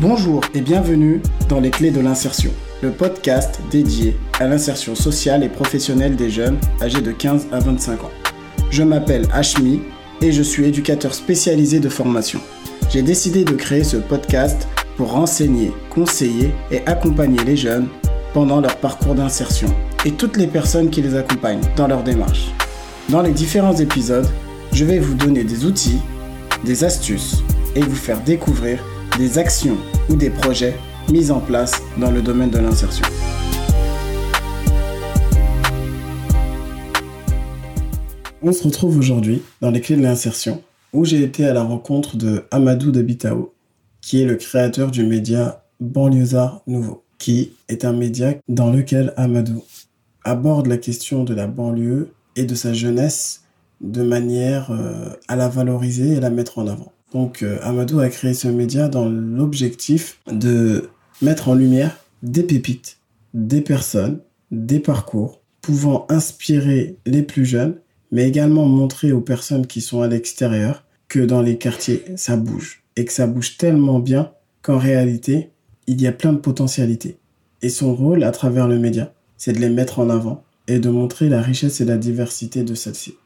Bonjour et bienvenue dans Les Clés de l'insertion, le podcast dédié à l'insertion sociale et professionnelle des jeunes âgés de 15 à 25 ans. Je m'appelle Ashmi et je suis éducateur spécialisé de formation. J'ai décidé de créer ce podcast pour renseigner, conseiller et accompagner les jeunes pendant leur parcours d'insertion et toutes les personnes qui les accompagnent dans leur démarche. Dans les différents épisodes, je vais vous donner des outils, des astuces et vous faire découvrir des actions ou des projets mis en place dans le domaine de l'insertion. On se retrouve aujourd'hui dans les clés de l'insertion où j'ai été à la rencontre de Amadou de Bitao, qui est le créateur du média Banlieusard Nouveau, qui est un média dans lequel Amadou aborde la question de la banlieue et de sa jeunesse de manière euh, à la valoriser et la mettre en avant. Donc euh, Amadou a créé ce média dans l'objectif de mettre en lumière des pépites, des personnes, des parcours pouvant inspirer les plus jeunes, mais également montrer aux personnes qui sont à l'extérieur que dans les quartiers, ça bouge. Et que ça bouge tellement bien qu'en réalité, il y a plein de potentialités. Et son rôle à travers le média, c'est de les mettre en avant et de montrer la richesse et la diversité de celle-ci.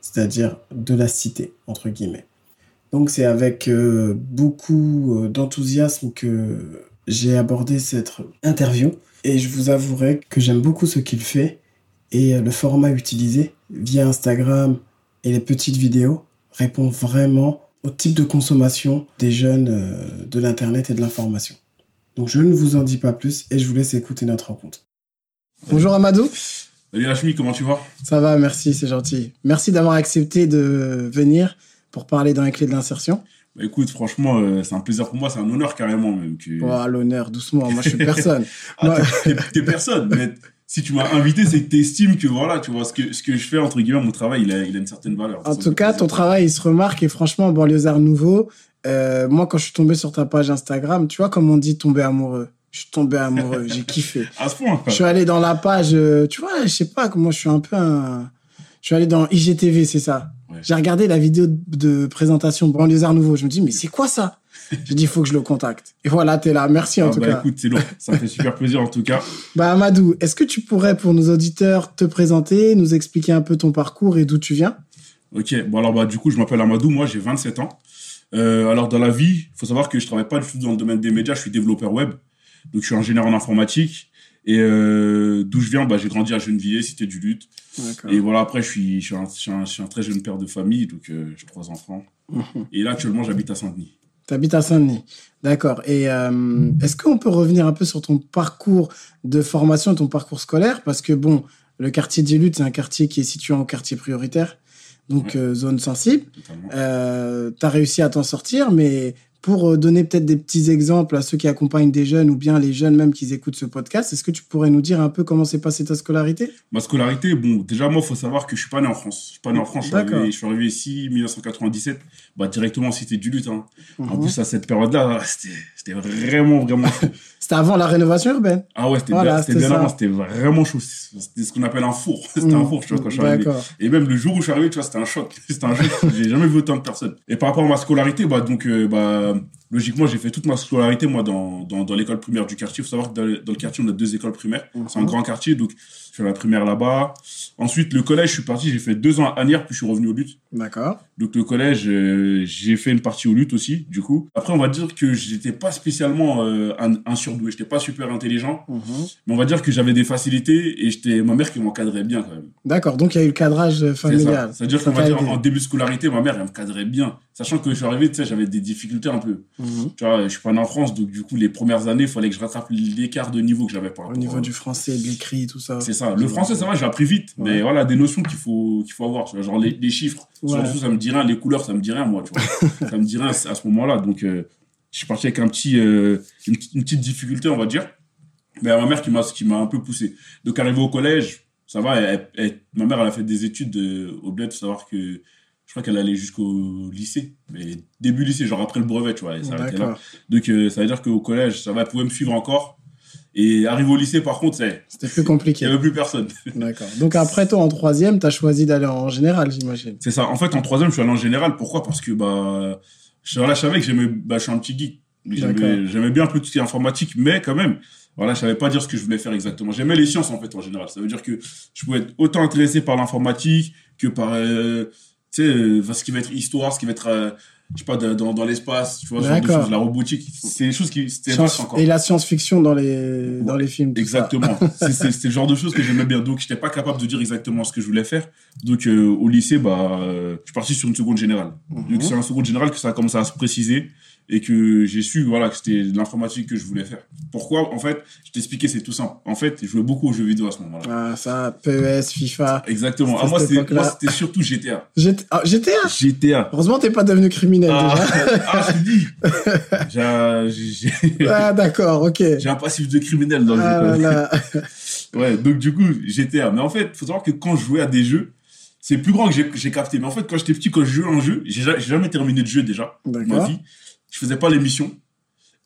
C'est-à-dire de la cité, entre guillemets. Donc c'est avec euh, beaucoup euh, d'enthousiasme que j'ai abordé cette interview et je vous avouerai que j'aime beaucoup ce qu'il fait et euh, le format utilisé via Instagram et les petites vidéos répond vraiment au type de consommation des jeunes de l'Internet et de l'information. Donc je ne vous en dis pas plus et je vous laisse écouter notre rencontre. Bonjour Amadou. Salut Hachmi, comment tu vas? Ça va, merci, c'est gentil. Merci d'avoir accepté de venir pour parler dans les clés de l'insertion. Bah écoute, franchement, euh, c'est un plaisir pour moi, c'est un honneur carrément même. Que... Oh, l'honneur, doucement, moi je suis personne. ah, t'es personne, mais si tu m'as invité, c'est que t'estimes que voilà, tu vois, ce que, ce que je fais, entre guillemets, mon travail, il a, il a une certaine valeur. En tout cas, ton travail, il se remarque et franchement, Banlieusard Nouveau, euh, moi quand je suis tombé sur ta page Instagram, tu vois comme on dit tomber amoureux je suis tombé amoureux, j'ai kiffé. À ce point. Je suis allé dans la page, euh, tu vois, je sais pas comment je suis un peu un... Je suis allé dans IGTV, c'est ça. J'ai regardé la vidéo de présentation Banlieusard Nouveau. Je me dis, mais c'est quoi ça? J'ai dit, il faut que je le contacte. Et voilà, t'es là. Merci en ah tout bah, cas. écoute, c'est long. Ça fait super plaisir en tout cas. Bah, Amadou, est-ce que tu pourrais, pour nos auditeurs, te présenter, nous expliquer un peu ton parcours et d'où tu viens? Ok, bon alors bah du coup, je m'appelle Amadou, moi j'ai 27 ans. Euh, alors dans la vie, il faut savoir que je travaille pas du tout dans le domaine des médias, je suis développeur web. Donc, je suis ingénieur en informatique. Et euh, d'où je viens, bah, j'ai grandi à Gennevilliers, cité du Lutte. Et voilà, après, je suis, je suis, un, un, très jeune père de famille, donc euh, j'ai trois enfants. Mhm. Et là, actuellement, j'habite à Saint-Denis. Tu habites à Saint-Denis, d'accord. Et euh, est-ce qu'on peut revenir un peu sur ton parcours de formation, ton parcours scolaire? Parce que, bon, le quartier du Lutte, c'est un quartier qui est situé en quartier prioritaire, donc zone sensible. tu as réussi à t'en sortir, mais pour euh, donner peut-être des petits exemples à ceux qui accompagnent des jeunes ou bien les jeunes même qui écoutent ce podcast, est-ce que tu pourrais nous dire un peu comment s'est passée ta scolarité? Ma scolarité, bon, déjà moi, il faut savoir que je suis pas né en France. Je suis pas né en France. Je suis, arrivé, je suis arrivé ici 1997, bah directement en cité du lutte. Hein. En mhm. plus à cette période-là, c'était vraiment vraiment. c'était avant la rénovation urbaine. Ah ouais, c'était bien, bien avant. C'était vraiment chaud. C'était ce qu'on appelle un four. C'était un mhm. four, tu vois, quand je suis arrivé. Et même le jour où je suis arrivé, tu vois, c'était un choc. C'était un choc. J'ai jamais vu autant de personnes. Et par rapport à ma scolarité, bah donc euh, bah logiquement, j'ai fait toute ma scolarité, moi, dans, dans, dans l'école primaire du quartier. Il faut savoir que dans, le quartier, on a deux écoles primaires. C'est un grand quartier, donc je fais la primaire là-bas. Ensuite, le collège, je suis parti, j'ai fait deux ans à Agnières, puis je suis revenu au lutte. D'accord. Donc, le collège, euh, j'ai fait une partie au lutte aussi, du coup. Après, on va dire que j'étais pas spécialement euh, un, un, surdoué, j'étais pas super intelligent, mhm. mais on va dire que j'avais des facilités et j'étais ma mère qui m'encadrait bien quand même. D'accord, donc il y a eu le cadrage familial. C'est-à-dire qu'on va dire en début de scolarité, ma mère, elle me cadrait bien. Sachant que je suis arrivé, tu sais, j'avais des difficultés un peu. Mhm. Tu vois, je suis pas né en France, donc du coup, les premières années, il fallait que je rattrape l'écart de niveau que j'avais pas. Au niveau du français, de l'écrit, tout ça. C'est ça. Le français, ça va, j'ai appris vite. Mais voilà, des notions qu'il faut, qu'il faut avoir. Tu vois, genre les, les chiffres, surtout, ça me dit rien. Les couleurs, ça me dit rien, moi, tu vois. ça me dit rien à ce moment-là. Donc, euh, je suis parti avec un petit, euh, une, petite difficulté, on va dire. Mais ma mère qui m'a, qui m'a un peu poussé. Donc, arrivé au collège, ça va, ma mère, elle a fait des études euh, au bled, faut savoir que je crois qu'elle allait jusqu'au lycée, mais début lycée, genre après le brevet, tu vois, là. Donc, ça veut dire qu'au collège, ça va, elle pouvait me suivre encore. Et arrivé au lycée, par contre, c'était plus compliqué. Il n'y avait plus personne. D'accord. Donc après, toi, en troisième, tu as choisi d'aller en général, j'imagine. C'est ça. En fait, en troisième, je suis allé en général. Pourquoi? Parce que, bah, je, là, je savais que j'aimais, bah, je suis un petit geek. J'aimais bien un peu tout ce qui est informatique, mais quand même, voilà, je savais pas dire ce que je voulais faire exactement. J'aimais les sciences, en fait, en général. Ça veut dire que je pouvais être autant intéressé par l'informatique que par, euh, tu sais, euh, ce qui va être histoire, ce qui va être, euh, je sais pas, dans, dans l'espace, tu vois, genre de choses, la robotique. C'est des choses qui, c'était encore. Et la science-fiction dans les, dans les films. Exactement. c'est le genre de choses que j'aimais bien. Donc, j'étais pas capable de dire exactement ce que je voulais faire. Donc, au lycée, bah, je suis parti sur une seconde générale. Mhm. Donc, c'est en seconde générale que ça a commencé à se préciser et que j'ai su voilà que c'était l'informatique que je voulais faire. Pourquoi? En fait, je t'expliquais, c'est tout simple. En fait, je jouais beaucoup aux jeux vidéo à ce moment-là. Ah, ça, PES, FIFA. Exactement. Ah, moi, c'était surtout GTA. GTA ah, GTA GTA. Heureusement, t'es pas devenu criminel ah, déjà. ah, je te dis. ah, d'accord, ok. J'ai un passif de criminel dans le ah, jeu. ouais, donc du coup, GTA. Mais en fait, faut savoir que quand je jouais à des jeux, c'est plus grand que j'ai capté. Mais en fait, quand j'étais petit, quand je jouais à un jeu, j'ai jamais terminé de jeu déjà. Ma vie je faisais pas l'émission.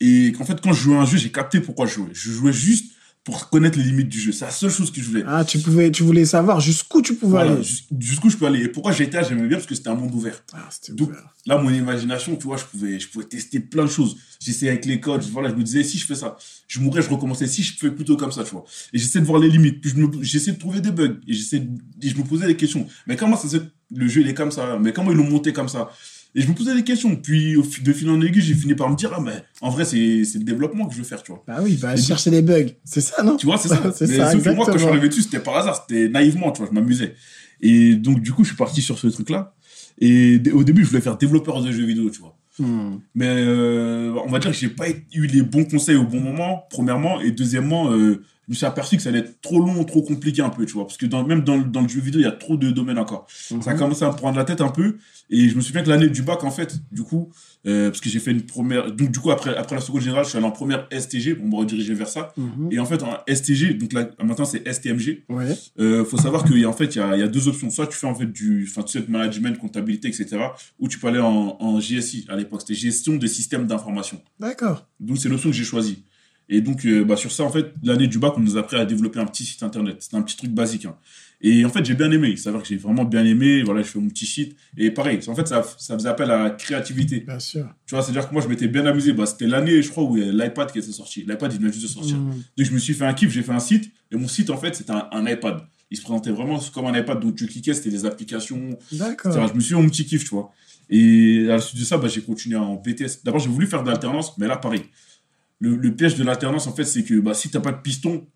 Et qu'en fait, quand je jouais à un jeu, j'ai capté pourquoi je jouais. Je jouais juste pour connaître les limites du jeu. C'est la seule chose que je voulais. Ah, tu pouvais, tu voulais savoir jusqu'où tu pouvais aller. Jusqu'où je peux aller. Et pourquoi GTA, j'aimais bien parce que c'était un monde ouvert. Ah, c'était ouvert. Là, mon imagination, tu vois, je pouvais, je pouvais tester plein de choses. J'essayais avec les codes. Voilà, je me disais, si je fais ça, je mourrais, je recommençais. Si je fais plutôt comme ça, tu vois. Et j'essaie de voir les limites. Puis j'essaie de trouver des bugs. Et j'essaie, je me posais des questions. Mais comment ça, le jeu, il est comme ça? Mais comment ils l'ont monté comme ça? Et je me posais des questions. Puis, de fil en aiguille, j'ai fini par me dire, ah, mais en vrai, c'est le développement que je veux faire, tu vois. Bah oui, bah, chercher des bugs. C'est ça, non Tu vois, c'est ça. c'est ça, sauf que moi, quand je suis arrivé dessus, c'était par hasard. C'était naïvement, tu vois, je m'amusais. Et donc, du coup, je suis parti sur ce truc-là. Et au début, je voulais faire développeur de jeux vidéo, tu vois. Hmm. Mais euh, on va dire que j'ai pas eu les bons conseils au bon moment, premièrement. Et deuxièmement, euh, je me suis aperçu que ça allait être trop long, trop compliqué un peu, tu vois. Parce que dans, même dans, dans le jeu vidéo, il y a trop de domaines encore. Ça a mhm. commencé à me prendre la tête un peu. Et je me souviens que l'année du bac, en fait, du coup, euh, parce que j'ai fait une première. Donc, du coup, après, après la seconde générale, je suis allé en première STG pour me rediriger vers ça. Mhm. Et en fait, en STG, donc là, maintenant, c'est STMG. Ouais. Euh, faut savoir qu'en fait, il y a, y a, deux options. Soit tu fais en fait du. Enfin, tu sais, management, comptabilité, etc. Ou tu peux aller en, en GSI à l'époque. C'était gestion des systèmes d'information. D'accord. Donc, c'est l'option que j'ai choisie. Et donc, euh, bah, sur ça, en fait, l'année du bac, on nous a appris à développer un petit site internet. C'était un petit truc basique. Hein. Et en fait, j'ai bien aimé. Il s'avère que j'ai vraiment bien aimé. Voilà, je fais mon petit site. Et pareil, en fait, ça, ça faisait appel à la créativité. Bien sûr. Tu vois, c'est-à-dire que moi, je m'étais bien amusé. Bah, c'était l'année, je crois, où l'iPad qui était sorti. L'iPad, il venait juste de sortir. Mmh. Donc, je me suis fait un kiff. J'ai fait un site. Et mon site, en fait, c'était un, iPad. Il se présentait vraiment comme un iPad. Donc, tu cliquais, c'était des applications. D'accord. Je me suis fait mon petit kiff, tu vois. Et à la suite de ça, bah, j'ai continué en BTS. D'abord, j'ai voulu faire de l'alternance, mais là, pareil le, piège de l'alternance, en fait, c'est que bah, si tu n'as pas de piston,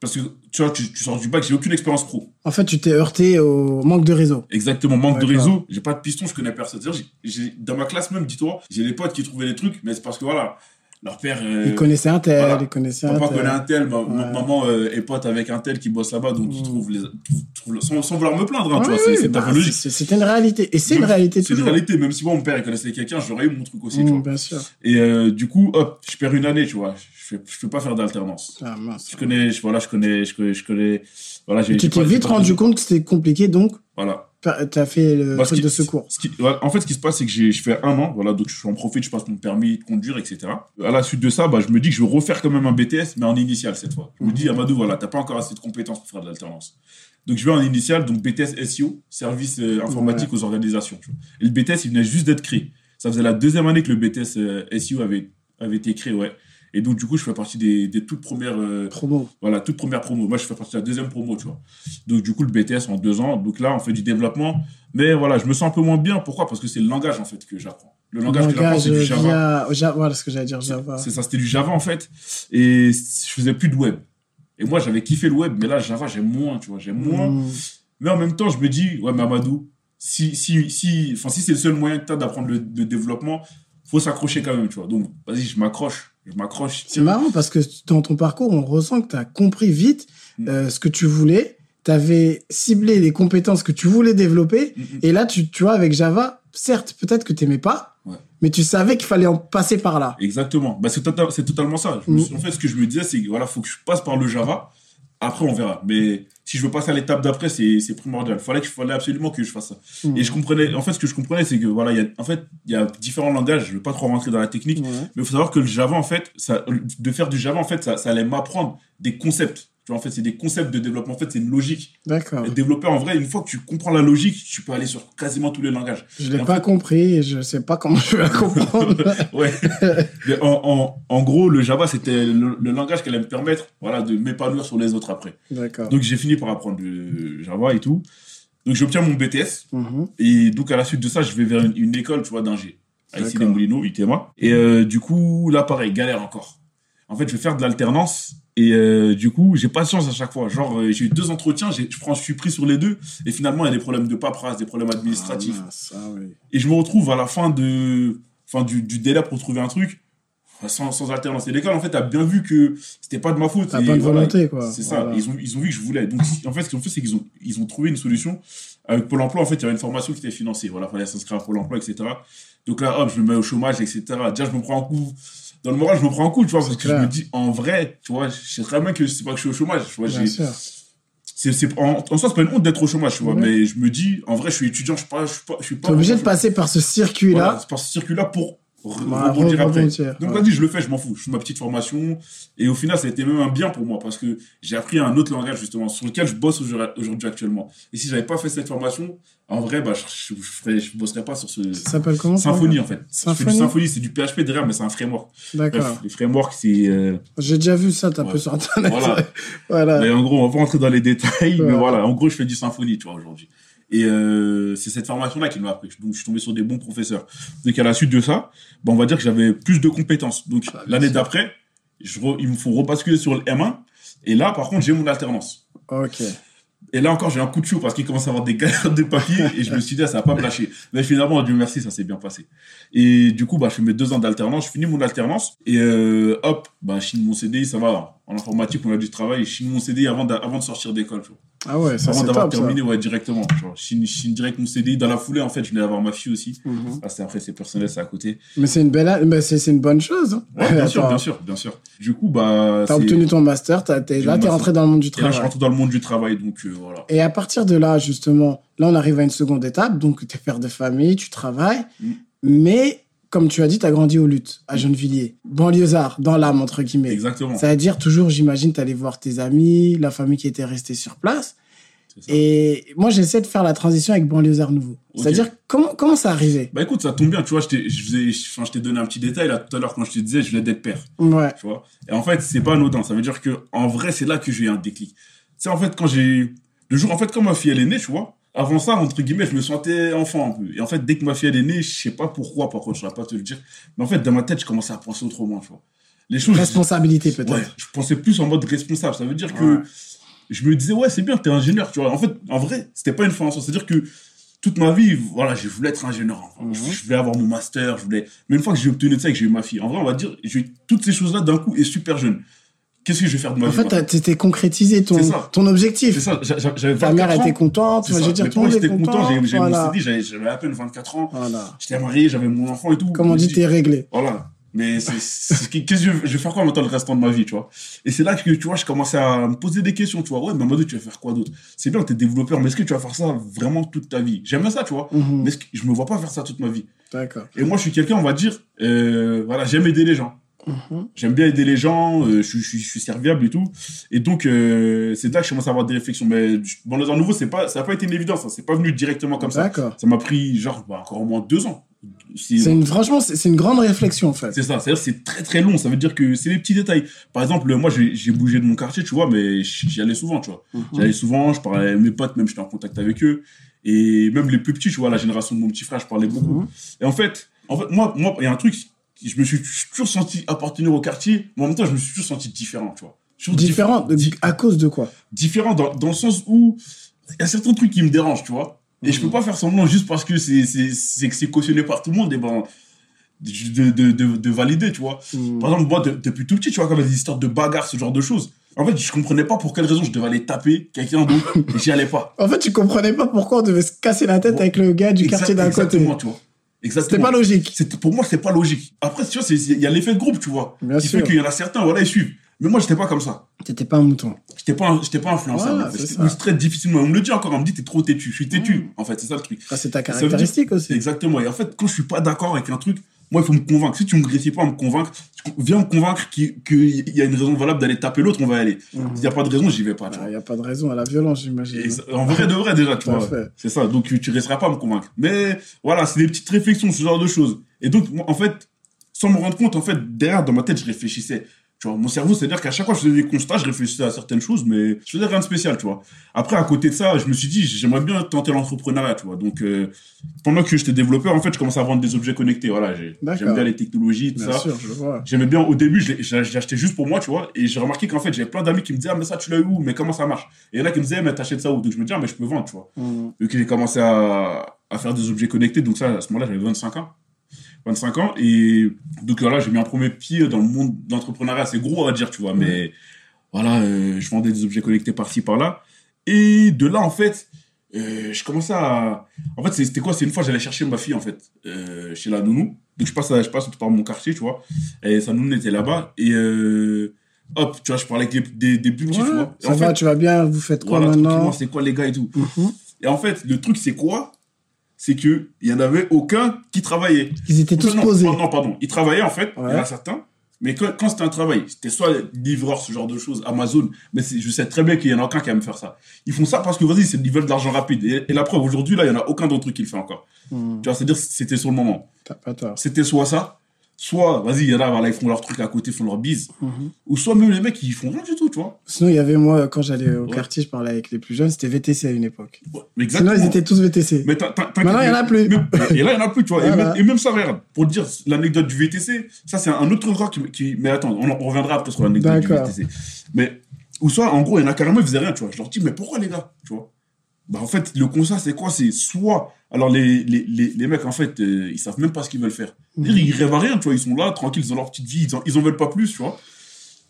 parce que tu vois, tu, sors du bac, j'ai aucune expérience pro. En fait, tu t'es heurté au manque de réseau. Exactement, manque de réseau. J'ai pas de piston, je connais personne. dans ma classe même, dis-toi, j'ai des potes qui trouvaient des trucs, mais c'est parce que voilà, leur père. Euh, ils connaissaient un tel, ils connaissaient un tel. Papa connaît un tel, maman euh, est pote avec un tel qui bosse là-bas, donc ils mmh. trouvent les. sans, vouloir me plaindre, hein, tu vois, c'est bah, logique. C'était une réalité. Et c'est une réalité toujours. C'est une réalité, même si moi, mon père, il connaissait quelqu'un, j'aurais eu mon truc aussi, tu mmh, vois. Bien sûr. Et euh, du coup, hop, je perds une année, tu vois. Je, fais, je peux pas faire d'alternance. Ah, mince. Je connais, je, voilà, je connais, je connais, je connais. Voilà, j'ai. Tu t'es vite rendu compte que c'était compliqué, donc. Voilà. T'as fait le bah, truc de secours. en fait, ce qui se passe, c'est que je fais un an, voilà, donc je suis en profite, je passe mon permis de conduire, etc. À la suite de ça, bah, je me dis que je vais refaire quand même un BTS, mais en initial cette fois. Je me dis, mhm. Amadou, voilà, t'as pas encore assez de compétences pour faire de l'alternance. Donc je vais en initial, donc BTS SEO, service euh, informatique aux organisations. Et le BTS, il venait juste d'être créé. Ça faisait la deuxième année que le BTS euh, SEO avait, avait été créé, ouais. Et donc, du coup, je fais partie des, des toutes premières. Euh, promo. Voilà, toutes premières promos. Moi, je fais partie de la deuxième promo, tu vois. Donc, du coup, le BTS en deux ans. Donc là, on fait du développement. Mais voilà, je me sens un peu moins bien. Pourquoi? Parce que c'est le langage, en fait, que j'apprends. Le langage, que j'apprends, c'est du Java. Voilà ce que j'allais dire, Java. C'est ça, c'était du Java, en fait. Et je faisais plus de web. Et moi, j'avais kiffé le web. Mais là, Java, j'aime moins, tu vois. J'aime moins. Hmm. Mais en même temps, je me dis, ouais, mais Amadou, si, si, si, enfin, si c'est le seul moyen que tu as d'apprendre le, le développement, faut s'accrocher quand même, tu vois. Donc, vas-y, je m'accroche je m'accroche. C'est marrant parce que dans ton parcours, on ressent que tu as compris vite mm. euh, ce que tu voulais. Tu avais ciblé les compétences que tu voulais développer. Mm, mm. Et là, tu, tu vois, avec Java, certes, peut-être que tu n'aimais pas, mais tu savais qu'il fallait en passer par là. Exactement. Bah, c'est, tota-, totalement ça. en fait, ce que je me disais, c'est qu'il voilà, faut que je passe par le Java. Après, on verra. Mais si je veux passer à l'étape d'après, c'est, c'est primordial. Il fallait, fallait absolument que je fasse ça. Hmm. Et je comprenais, en fait, ce que je comprenais, c'est que, voilà, il y a, en fait, il y a différents langages. Je ne veux pas trop rentrer dans la technique, mais il faut savoir que le Java, en fait, ça, de faire du Java, en fait, ça, ça allait m'apprendre des concepts. En fait, c'est des concepts de développement. En fait, c'est une logique. D'accord. Développeur, en vrai, une fois que tu comprends la logique, tu peux aller sur quasiment tous les langages. Je l'ai pas compris et je sais pas comment je vais la comprendre. ouais. Mais en, en, en, gros, le Java, c'était le, le, langage qui allait me permettre, voilà, de m'épanouir sur les autres après. D'accord. Donc, j'ai fini par apprendre le Java et tout. Donc, j'obtiens mon BTS. Mm-hmm. Et donc, à la suite de ça, je vais vers une, une école, tu vois, d'ingé. À ici les Moulineaux, UTMA. Et euh, du coup, là, pareil, galère encore. En fait, je vais faire de l'alternance et euh, du coup, j'ai pas de chance à chaque fois. Genre, euh, j'ai eu deux entretiens, je prends, je suis pris sur les deux, et finalement, il y a des problèmes de paperasse, des problèmes administratifs. Ah, oui. Et je me retrouve à la fin de, fin du, du délai pour trouver un truc, sans, sans alternance. Et l'école, en fait, a bien vu que c'était pas de ma faute. T'as pas de volonté, quoi. C'est ça. Ils ont, ils ont vu que je voulais. Donc, en fait, ce qu'ils ont fait, c'est qu'ils ont, ils ont trouvé une solution. Avec Pôle emploi, en fait, il y avait une formation qui était financée. Voilà, fallait s'inscrire à Pôle emploi, etc. Donc là, hop, je me mets au chômage, etc. Déjà, je me prends un coup dans le moral, je me prends un coup, tu vois, parce que je me dis, en vrai, tu vois, je sais très bien que c'est pas que je suis au chômage, tu vois, j'ai, c'est, c'est, en, en soi, c'est pas une honte d'être au chômage, tu vois, mais je me dis, en vrai, je suis étudiant, je suis pas, je suis pas, je suis pas. T'es obligé de passer par ce circuit-là. Voilà, par ce circuit-là pour rebondir après. Donc, vas-y, je le fais, je m'en fous. Je fais ma petite formation. Et au final, ça a été même un bien pour moi parce que j'ai appris un autre langage, justement, sur lequel je bosse aujourd'hui actuellement. Et si j'avais pas fait cette formation, en vrai, bah, je, je, ferais, je bosserais pas sur ce. Ça s'appelle comment Symphonie, en fait. Symphonie, Symphonie c'est du PHP derrière, mais c'est un framework. D'accord. Les frameworks, c'est. Euh... J'ai déjà vu ça, t'as ouais. peu sur Internet. Voilà. voilà. Mais en gros, on va pas rentrer dans les détails, ouais. mais voilà. En gros, je fais du Symphonie, tu vois, aujourd'hui. Et euh, c'est cette formation-là qui m'a appris. Donc, je suis tombé sur des bons professeurs. Donc, à la suite de ça, bah, on va dire que j'avais plus de compétences. Donc, ah, l'année d'après, il me faut rebasculer sur le M1. Et là, par contre, j'ai mon alternance. Ok. Et là encore, j'ai un coup de chaud parce qu'il commence à avoir des galères de papier et je me suis dit, ah, ça va pas me lâcher. Mais finalement, Dieu merci, ça s'est bien passé. Et du coup, bah, je fais mes deux ans d'alternance, je finis mon alternance et euh, hop, bah, je signe mon CDI, ça va. En informatique, on a du travail, je signe mon CDI avant de, avant de sortir d'école. Ah ouais, ça Avant d'avoir terminé, ça. ouais, directement. Genre, je, signe, je signe direct mon CDI. Dans la foulée, en fait, je venais avoir ma fille aussi. Mm -hmm. ah, c'est après, c'est personnel, c'est à côté. Mais c'est une belle, mais c'est, c'est une bonne chose. Hein. Ouais, bien sûr, bien sûr, bien sûr. Du coup, bah. T'as obtenu ton master, t'es, là, t'es rentré dans le monde du travail. Et là, je rentre dans le monde du travail, donc euh, voilà. Et à partir de là, justement, là, on arrive à une seconde étape. Donc, t'es père de famille, tu travailles. Mm. Mais comme tu as dit, tu as grandi aux luttes, à Gennevilliers. Banlieusard, dans l'âme, entre guillemets. Exactement. Ça veut dire toujours, j'imagine, tu allais voir tes amis, la famille qui était restée sur place. Et moi, j'essaie de faire la transition avec Banlieusard Nouveau. Okay. C'est-à-dire, comment, comment ça arrivait? Bah écoute, ça tombe bien, tu vois, je t'ai, je je t'ai donné un petit détail là tout à l'heure quand je te disais, je venais d'être père. Ouais. Tu vois? Et en fait, c'est pas anodin. Ça veut dire que en vrai, c'est là que j'ai eu un déclic. C'est en fait, quand j'ai. Le jour, en fait, quand ma fille, elle est née, tu vois, avant ça, entre guillemets, je me sentais enfant un peu. Et en fait, dès que ma fille elle est née, je sais pas pourquoi, par contre, je ne pas te le dire. Mais en fait, dans ma tête, je commençais à penser autrement, tu vois. Les choses. Responsabilité, peut-être. Ouais, je pensais plus en mode responsable. Ça veut dire que je me disais, ouais, c'est bien, t'es ingénieur, tu vois. En fait, en vrai, c'était pas une fin en soi. C'est-à-dire que toute ma vie, voilà, je voulais être ingénieur. Enfin, mm -hmm. Je voulais avoir mon master, je voulais. Mais une fois que j'ai obtenu ça et que j'ai eu ma fille, en vrai, on va dire, j'ai eu toutes ces choses-là d'un coup et super jeune. Qu'est-ce que je vais faire de ma en vie En fait, t'étais concrétisé ton, ton objectif. C'est ça. J'avais Ta mère était contente. Je veux dire, tout le content. J'ai voilà. j'avais à peine 24 ans. Voilà. J'étais marié, j'avais mon enfant et tout. Comme on dit, t'es réglé? Voilà. Mais qu'est-ce que je, je vais faire quoi maintenant le restant de ma vie, tu vois? Et c'est là que, tu vois, je commençais à me poser des questions, tu vois. Ouais, mais Amadou, tu vas faire quoi d'autre? C'est bien, t'es développeur, mais est-ce que tu vas faire ça vraiment toute ta vie? J'aime ça, tu vois. Mm -hmm. Mais que je me vois pas faire ça toute ma vie? D'accord. Et moi, je suis quelqu'un, on va dire, euh, voilà, j'aime aider les gens. -hmm. J'aime bien aider les gens, euh, je, je, je, suis serviable et tout. Et donc, euh, c'est là que je commence à avoir des réflexions. Mais bon, les nouveau, c'est pas, ça n'a pas été une évidence. Ça c'est pas venu directement comme ça. Ça m'a pris, genre, bah, encore au moins deux ans. C'est une, franchement, c'est une grande réflexion, en fait. C'est ça. C'est très, très long. Ça veut dire que c'est les petits détails. Par exemple, moi, j'ai bougé de mon quartier, tu vois, mais j'y allais souvent, tu vois. Mm -hmm. J'y allais souvent, je parlais avec mes potes, même j'étais en contact avec eux. Et même les plus petits, tu vois, la génération de mon petit frère, je parlais beaucoup. Mm -hmm. Et en fait, en fait, moi, moi, il y a un truc, je me suis toujours senti appartenir au quartier, mais en même temps, je me suis toujours senti différent, tu vois. Différent, à cause de quoi? Différent dans, dans le sens où il y a certains trucs qui me dérangent, tu vois. Et mmh. je peux pas faire semblant juste parce que c'est c'est que c'est cautionné par tout le monde et ben de, de, de, de valider, tu vois. Mmh. Par exemple, moi, de, depuis tout petit, tu vois, comme des histoires de bagarres, ce genre de choses. En fait, je comprenais pas pour quelle raison je devais aller taper quelqu'un d'autre et j'y allais pas. En fait, tu comprenais pas pourquoi on devait se casser la tête avec le gars du exact, quartier d'à côté. Exactement, tu vois. Exactement. C'était pas logique. Pour moi, c'est pas logique. Après, tu vois, il y a l'effet de groupe, tu vois. Bien qui sûr. fait qu'il y en a certains, voilà, ils suivent. Mais moi, j'étais pas comme ça. T'étais pas un mouton. J'étais pas, j'étais pas influençable. Voilà, je me très difficilement. On me le dit encore, on me dit, t'es trop têtu. Je suis têtu, mmh. en fait, c'est ça le truc. c'est ta caractéristique aussi. Exactement. Et en fait, quand je suis pas d'accord avec un truc, Moi, il faut me convaincre. Si tu ne me réussis pas à me convaincre, viens me convaincre qu'il y a une raison valable d'aller taper l'autre, on va y aller. S'il n'y a pas de raison, j'y vais pas. Il n'y a pas de raison à la violence, j'imagine. En vrai de vrai, déjà, tu vois. C'est ça. Donc, tu ne resteras pas à me convaincre. Mais voilà, c'est des petites réflexions, ce genre de choses. Et donc, en fait, sans me rendre compte, en fait, derrière, dans ma tête, je réfléchissais. Tu vois, mon cerveau, c'est-à-dire qu'à chaque fois que je faisais des constats, je réfléchissais à certaines choses, mais je faisais rien de spécial, tu vois. Après, à côté de ça, je me suis dit, j'aimerais bien tenter l'entrepreneuriat, tu vois. Donc, euh, pendant que j'étais développeur, en fait, je commençais à vendre des objets connectés. Voilà, j'aime bien les technologies, tout bien ça. J'aimais bien, au début, j'achetais juste pour moi, tu vois. Et j'ai remarqué qu'en fait, j'avais plein d'amis qui me disaient, ah, mais ça, tu l'as eu où? Mais comment ça marche? Et il y en a qui me disaient, mais t'achètes ça où? Donc, je me disais, ah, mais je peux vendre, tu vois. Mmh. Donc, j'ai commencé à, à faire des objets connectés. Donc, ça, à ce moment-là, j'avais 25 ans. 25 ans. Et donc voilà, j'ai mis un premier pied dans le monde d'entrepreneuriat assez gros, on va dire, tu vois. Mais voilà, euh, je vendais des objets connectés par-ci, par-là. Et de là, en fait, euh, je commençais à. En fait, c'était quoi? C'est une fois, j'allais chercher ma fille, en fait, euh, chez la nounou. Donc je passe, je passe par mon quartier, tu vois. Et sa nounou était là-bas. Et hop, tu vois, je parlais avec des, des, plus petits, tu vois. ça va, tu vas bien, vous faites quoi maintenant? C'est quoi les gars et tout. Mhm. Et en fait, le truc, c'est quoi? C'est qu'il n'y en avait aucun qui travaillait. Ils étaient tous posés. Non, pardon. Ils travaillaient, en fait, il y en a certains. Mais quand, c'était un travail, c'était soit livreur, ce genre de choses, Amazon, mais je sais très bien qu'il y en a aucun qui aime faire ça. Ils font ça parce que, vas-y, c'est ils veulent de l'argent rapide. Et, la preuve, aujourd'hui, là, il n'y en a aucun d'entre eux qui le fait encore. Hmm. Tu vois, c'est-à-dire c'était sur le moment. C'était soit ça, soit, vas-y, il y en a, voilà, ils font leur truc à côté, ils font leur bise. Mhm. Ou soit même les mecs, ils font rien du tout, tu vois. Sinon, il y avait moi, quand j'allais au quartier, je parlais avec les plus jeunes, c'était VTC à une époque. Sinon, ils étaient tous VTC. Mais Maintenant, il n'y en a plus. et là, il n'y en a plus, tu vois. Et, même, ça, regarde, pour dire l'anecdote du VTC, ça, c'est un autre endroit qui, Mais attends, on, reviendra après sur l'anecdote du VTC. Mais, ou soit, en gros, il y en a carrément, ils faisaient rien, tu vois. Je leur dis, mais pourquoi les gars, tu vois? Bah, en fait, le constat, c'est quoi? C'est soit. Alors, les, les, les, mecs, en fait, euh, ils savent même pas ce qu'ils veulent faire. Mmh. Ils rêvent à rien, tu vois. Ils sont là, tranquilles, ils ont leur petite vie, ils en, ils en veulent pas plus, tu vois.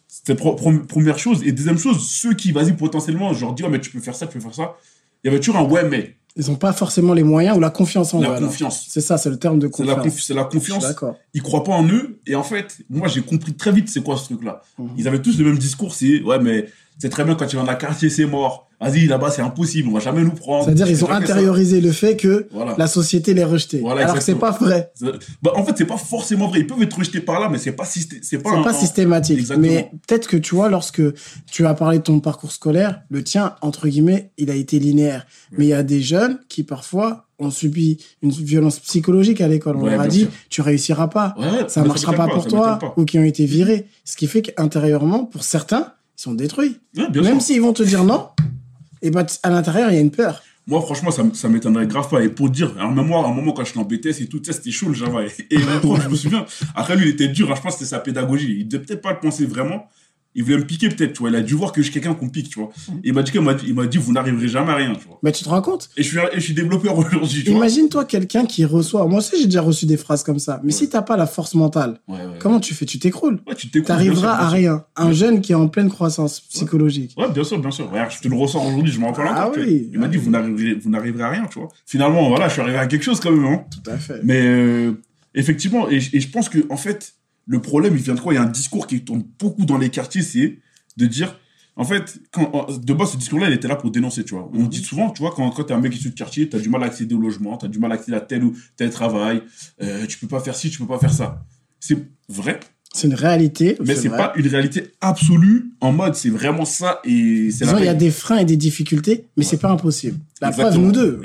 C'était première chose. Et deuxième chose, ceux qui, vas-y, potentiellement, je leur dis, mais tu peux faire ça, tu peux faire ça. Il y avait toujours un ouais, mais. Ils n'ont pas forcément les moyens ou la confiance en eux. La confiance. C'est ça, c'est le terme de confiance. C'est la, confiance. D'accord. Ils croient pas en eux. Et en fait, moi, j'ai compris très vite c'est quoi ce truc-là. Mmh. Ils avaient tous le même discours. C'est, ouais, mais c'est très bien quand tu vas dans un quartier, c'est mort. Vas-y, là-bas, c'est impossible, on va jamais nous prendre. C'est-à-dire, ils ont intériorisé le fait que la société les rejetait. Alors que c'est pas vrai. Bah, en fait, c'est pas forcément vrai. Ils peuvent être rejetés par là, mais c'est pas, c'est pas, pas systématique. Mais peut-être que tu vois, lorsque tu as parlé de ton parcours scolaire, le tien, entre guillemets, il a été linéaire. Mais il y a des jeunes qui, parfois, ont subi une violence psychologique à l'école. On leur a dit, tu réussiras pas. ça marchera pas pour toi. Ou qui ont été virés. Ce qui fait qu'intérieurement, pour certains, ils sont détruits. Même s'ils vont te dire non, et bah, à l'intérieur, il y a une peur. Moi, franchement, ça, ça m'étonnerait grave pas. Et pour dire, alors même moi, à un moment, quand j'étais en BTS et tout, c'était chaud le Java. Et, et je me souviens, après lui, il était dur. Hein, je pense que c'était sa pédagogie. Il devait peut-être pas le penser vraiment il voulait me piquer peut-être, tu vois. Il a dû voir que je suis quelqu'un qu'on pique, tu vois. Mm. il m'a dit, il m'a dit, vous n'arriverez jamais à rien, tu vois. Mais tu te rends compte? Et je suis, je suis développeur aujourd'hui, Imagine-toi quelqu'un qui reçoit. Moi aussi, j'ai déjà reçu des phrases comme ça. Mais si si t'as pas la force mentale, comment tu fais? Tu t'écroules. Ouais, tu t'écroules. T'arriveras à rien. Un jeune qui est en pleine croissance psychologique. Ouais, bien sûr, bien sûr. Regarde, je te le ressens aujourd'hui, je m'en rappelle ah, Oui, il m'a dit, vous n'arriverez, vous n'arriverez à rien, tu vois. Finalement, voilà, je suis arrivé à quelque chose quand même, hein. Tout à fait. Mais, euh, effectivement, et, et je pense que, en fait, le problème, il vient de quoi? Il y a un discours qui tourne beaucoup dans les quartiers, c'est de dire, en fait, quand, de base, ce discours-là, il était là pour dénoncer, tu vois. On dit souvent, tu vois, quand, quand t'es un mec issu de quartier, t'as du mal à accéder au logement, t'as du mal à accéder à tel ou tel travail, euh, tu peux pas faire ci, tu peux pas faire ça. C'est vrai. C'est une réalité. Mais c'est pas une réalité absolue en mode c'est vraiment ça et c'est Il y a des freins et des difficultés, mais c'est pas impossible. La preuve, nous deux.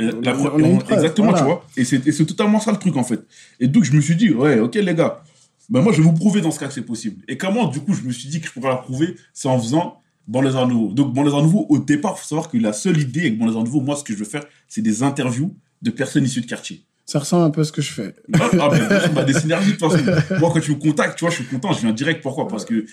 exactement, tu vois. Et c'est totalement ça le truc en fait. Et donc je me suis dit, ouais, ok les gars, ben moi, je vais vous prouver dans ce cas que c'est possible. Et comment, du coup, je me suis dit que je pourrais la prouver C'est en faisant Arts Nouveaux. Donc, Arts Nouveaux, au départ, il faut savoir que la seule idée avec Arts Nouveaux, moi, ce que je veux faire, c'est des interviews de personnes issues de quartier. Ça ressemble un peu à ce que je fais. Ah, ah ben, bah, des synergies, de toute façon. Moi, quand tu me contactes, tu vois, je suis content, je viens direct. Pourquoi? Parce que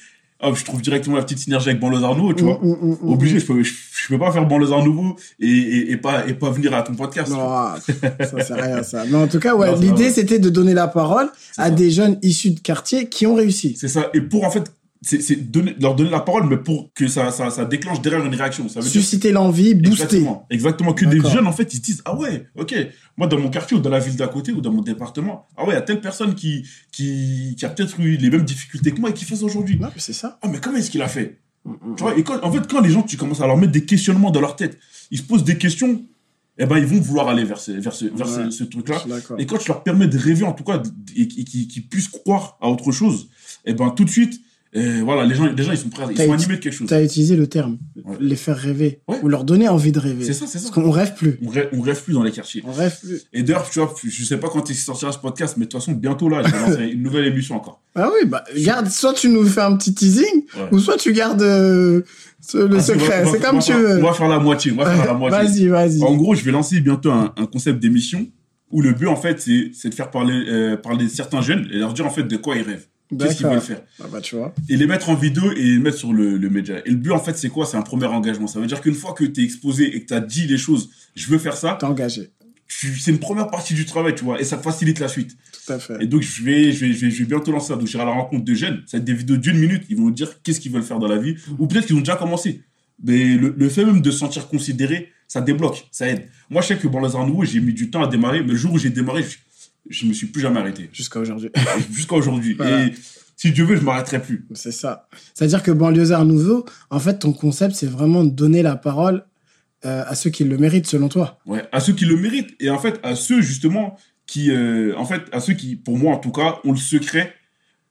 ah, je trouve directement la petite synergie avec Banlieusard Nouveau, tu vois. Obligé, je peux, je, peux pas faire Banlieusard Nouveau et, et, et, pas, et pas venir à ton podcast. Non, ça c'est rien, ça. Mais en tout cas, ouais, l'idée, c'était de donner la parole à des jeunes issus de quartier qui ont réussi. C'est ça. Et pour, en fait, c'est leur donner la parole, mais pour que ça, ça, ça déclenche derrière une réaction. Ça veut Susciter l'envie, booster. Exactement. Exactement. Que des jeunes, en fait, ils se disent, ah ouais, ok, moi, dans mon quartier ou dans la ville d'à côté ou dans mon département, ah ouais, il y a telle personne qui, qui, qui a peut-être eu les mêmes difficultés que moi et qui fait ça aujourd'hui. Non, c'est ça. Ah, mais comment est-ce qu'il a fait? Mm, mm, tu vois, et quand, en fait, quand les gens, tu commences à leur mettre des questionnements dans leur tête, ils se posent des questions, eh ben, ils vont vouloir aller vers ce, vers ce, vers ce, ce truc-là. Et quand tu leur permets de rêver, en tout cas, et, qu'ils puissent croire à autre chose, eh ben, tout de suite, et voilà, les gens, les gens, ils sont prêts, ils sont animés de quelque chose. Tu as utilisé le terme, les faire rêver, ou leur donner envie de rêver. C'est ça, c'est ça. Parce qu'on rêve plus. On rêve, on rêve plus dans les quartiers. On rêve plus. Et d'ailleurs, tu vois, je sais pas quand il sortira ce podcast, mais de toute façon, bientôt là, je vais lancer une nouvelle émission encore. Ah oui, bah, garde, soit tu nous fais un petit teasing, ou soit tu gardes euh, le ah, secret. C'est comme tu veux. On va faire la moitié, on va faire la moitié. Vas-y, vas-y. En gros, je vais lancer bientôt un, un concept d'émission où le but, en fait, c'est de faire parler, euh, parler certains jeunes et leur dire, en fait, de quoi ils rêvent. Qu'est-ce qu'ils veulent faire ah bah, tu vois. Et les mettre en vidéo et les mettre sur le, le média. Et le but, en fait, c'est quoi? C'est un premier engagement. Ça veut dire qu'une fois que tu es exposé et que tu as dit les choses, je veux faire ça. T'es engagé. C'est une première partie du travail, tu vois, et ça facilite la suite. Tout à fait. Et donc, je vais, je vais, je vais, bientôt lancer ça. Donc, j'irai à la rencontre de jeunes. Ça va être des vidéos d'une minute. Ils vont nous dire qu'est-ce qu'ils veulent faire dans la vie. Ou peut-être qu'ils ont déjà commencé. Mais le, le, fait même de se sentir considéré, ça débloque, ça aide. Moi, je sais que bon, les Nouveau, j'ai mis du temps à démarrer, mais le jour où j'ai démarré, je, je me suis plus jamais arrêté. Jusqu'à aujourd'hui. Jusqu'à aujourd'hui. Et si Dieu veut, je m'arrêterai plus. C'est ça. C'est-à-dire que Banlieusard Nouveau, en fait, ton concept, c'est vraiment de donner la parole euh, à ceux qui le méritent, selon toi. Ouais, à ceux qui le méritent. Et en fait, à ceux, justement, qui. Euh, en fait, à ceux qui, pour moi, en tout cas, ont le secret.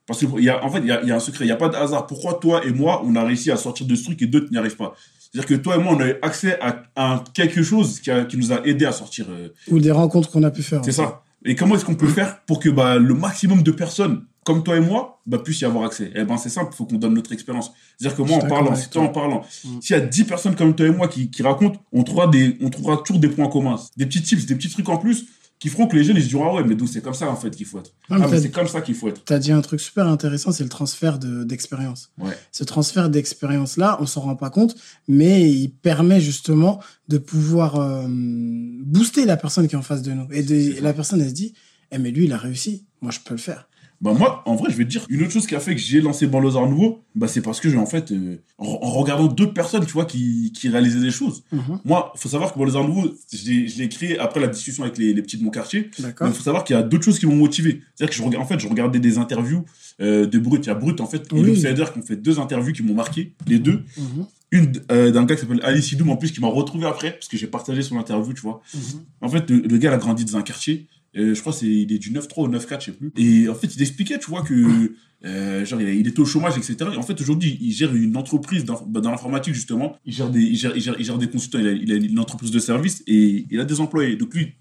Parce qu'en en fait, il y a, y a, un secret. Il n'y a pas de hasard. Pourquoi toi et moi, on a réussi à sortir de ce truc et d'autres n'y arrivent pas? C'est-à-dire que toi et moi, on a eu accès à, quelque chose qui, qui, nous a aidé à sortir. Euh, Ou des rencontres qu'on a pu faire. C'est ça. Et comment est-ce qu'on peut faire pour que bah, le maximum de personnes comme toi et moi, bah, puissent y avoir accès? Eh ben, c'est simple, il faut qu'on donne notre expérience. C'est-à-dire que moi, en parlant, si toi en parlant, mm. s'il y a 10 personnes comme toi et moi qui, qui racontent, on trouvera, des, on trouvera toujours des points communs. Des petits tips, des petits trucs en plus qui feront que les jeunes ils se diront ah ouais mais c'est comme ça en fait qu'il faut être. Ah, mais c'est comme ça qu'il faut être. tu as dit un truc super intéressant c'est le transfert d'expérience. Ouais. ce transfert d'expérience là on s'en rend pas compte mais il permet justement de pouvoir euh, booster la personne qui est en face de nous. Et de, la personne elle se dit eh mais lui il a réussi. Moi je peux le faire bah moi, en vrai, je vais te dire, une autre chose qui a fait que j'ai lancé Banlieusard Nouveau, bah c'est parce que, j'ai en fait, euh, en, regardant d'autres personnes, tu vois, qui, qui réalisaient des choses. Mm -hmm. Moi, faut savoir que Banlieusard Nouveau, je l'ai créé après la discussion avec les, les petits de mon quartier. Mais il faut savoir qu'il y a d'autres choses qui m'ont motivé. C'est-à-dire que, je, en fait, je regardais des interviews euh, de Brut. Il y a Brut, en fait, et L'Outsider qui ont fait deux interviews qui m'ont marqué, les deux. Mm Une euh, d'un gars qui s'appelle Ali Sidoum, en plus, qui m'a retrouvé après, parce que j'ai partagé son interview, tu vois. Mhm. En fait, le, le, gars a grandi dans un quartier euh, je crois c'est il est du 9-3 au 9-4, je sais plus. Et en fait, il expliquait, tu vois, que euh, genre il était au chômage, etc. Et en fait, aujourd'hui, il gère une entreprise dans, bah, dans l'informatique justement. Il gère des, il gère, il gère, il gère des consultants. Il a, il a, une entreprise de service et il a des employés. Donc lui,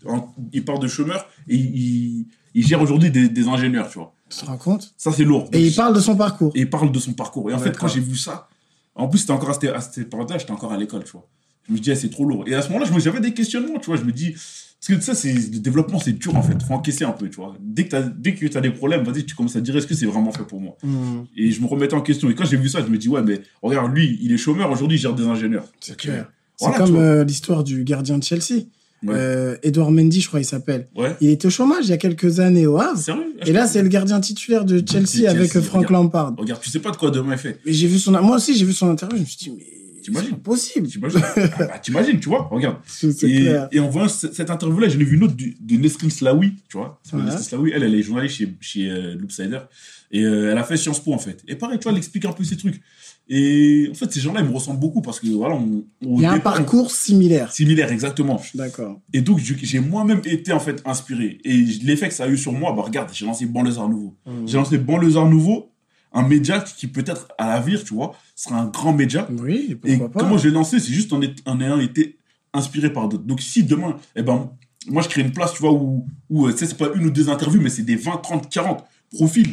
il part de chômeur et il, il gère aujourd'hui des, des, ingénieurs, tu vois. Tu te rends compte? Ça c'est lourd. et il parle de son parcours. Et il parle de son parcours. Et en fait, quand j'ai vu ça, en plus, c'était encore à cette, cette période-là, j'étais encore à l'école, tu vois. Je me dis, ah, c'est trop lourd. Et à ce moment-là, j'avais des questionnements, tu vois. Je me dis, parce que ça, c'est, le développement, c'est dur en fait. Faut encaisser un peu, tu vois. Dès que tu dès que as des problèmes, vas-y, tu commences à dire est-ce que c'est vraiment fait pour moi? Mm. Et je me remettais en question. Et quand j'ai vu ça, je me dis ouais, mais regarde, lui, il est chômeur, aujourd'hui, il gère des ingénieurs. C'est clair. c'est comme euh, l'histoire du gardien de Chelsea. Euh, Edouard Mendy, je crois, il s'appelle. Ouais. Il était au chômage il y a quelques années au Havre. Sérieux? Et là, c'est le gardien titulaire de Chelsea, avec Frank Lampard. Regarde, tu sais pas de quoi demain est fait. J'ai vu son, moi aussi, j'ai vu son interview, je me suis dit, mais T'imagines possible. T'imagines ah bah, T'imagines, tu vois Regarde. Et, et, en voyant cette interview-là, j'en ai vu une autre de Nesrin Slaoui, tu vois. Ouais. Slaoui, elle, elle est journaliste chez, chez euh, Loopsider. Et euh, elle a fait Sciences Po, en fait. Et pareil, tu vois, elle explique un peu ces trucs. Et en fait, ces gens-là, ils me ressemblent beaucoup parce que voilà, on, on Il y a un parcours similaire. Similaire, exactement. D'accord. Et donc, j'ai moi-même été en fait inspiré. Et l'effet que ça a eu sur moi, bah regarde, j'ai lancé Banlieusard Nouveau. Mmh. J'ai lancé Banlieusard Nouveau un média qui peut-être à l'avenir, tu vois, sera un grand média. Oui, et comment je l'ai lancé, c'est juste en, en, ayant été inspiré par d'autres. Donc si demain, eh ben, moi je crée une place, tu vois, où, où euh, c'est pas une ou deux interviews, mais c'est des 20, 30, 40 profils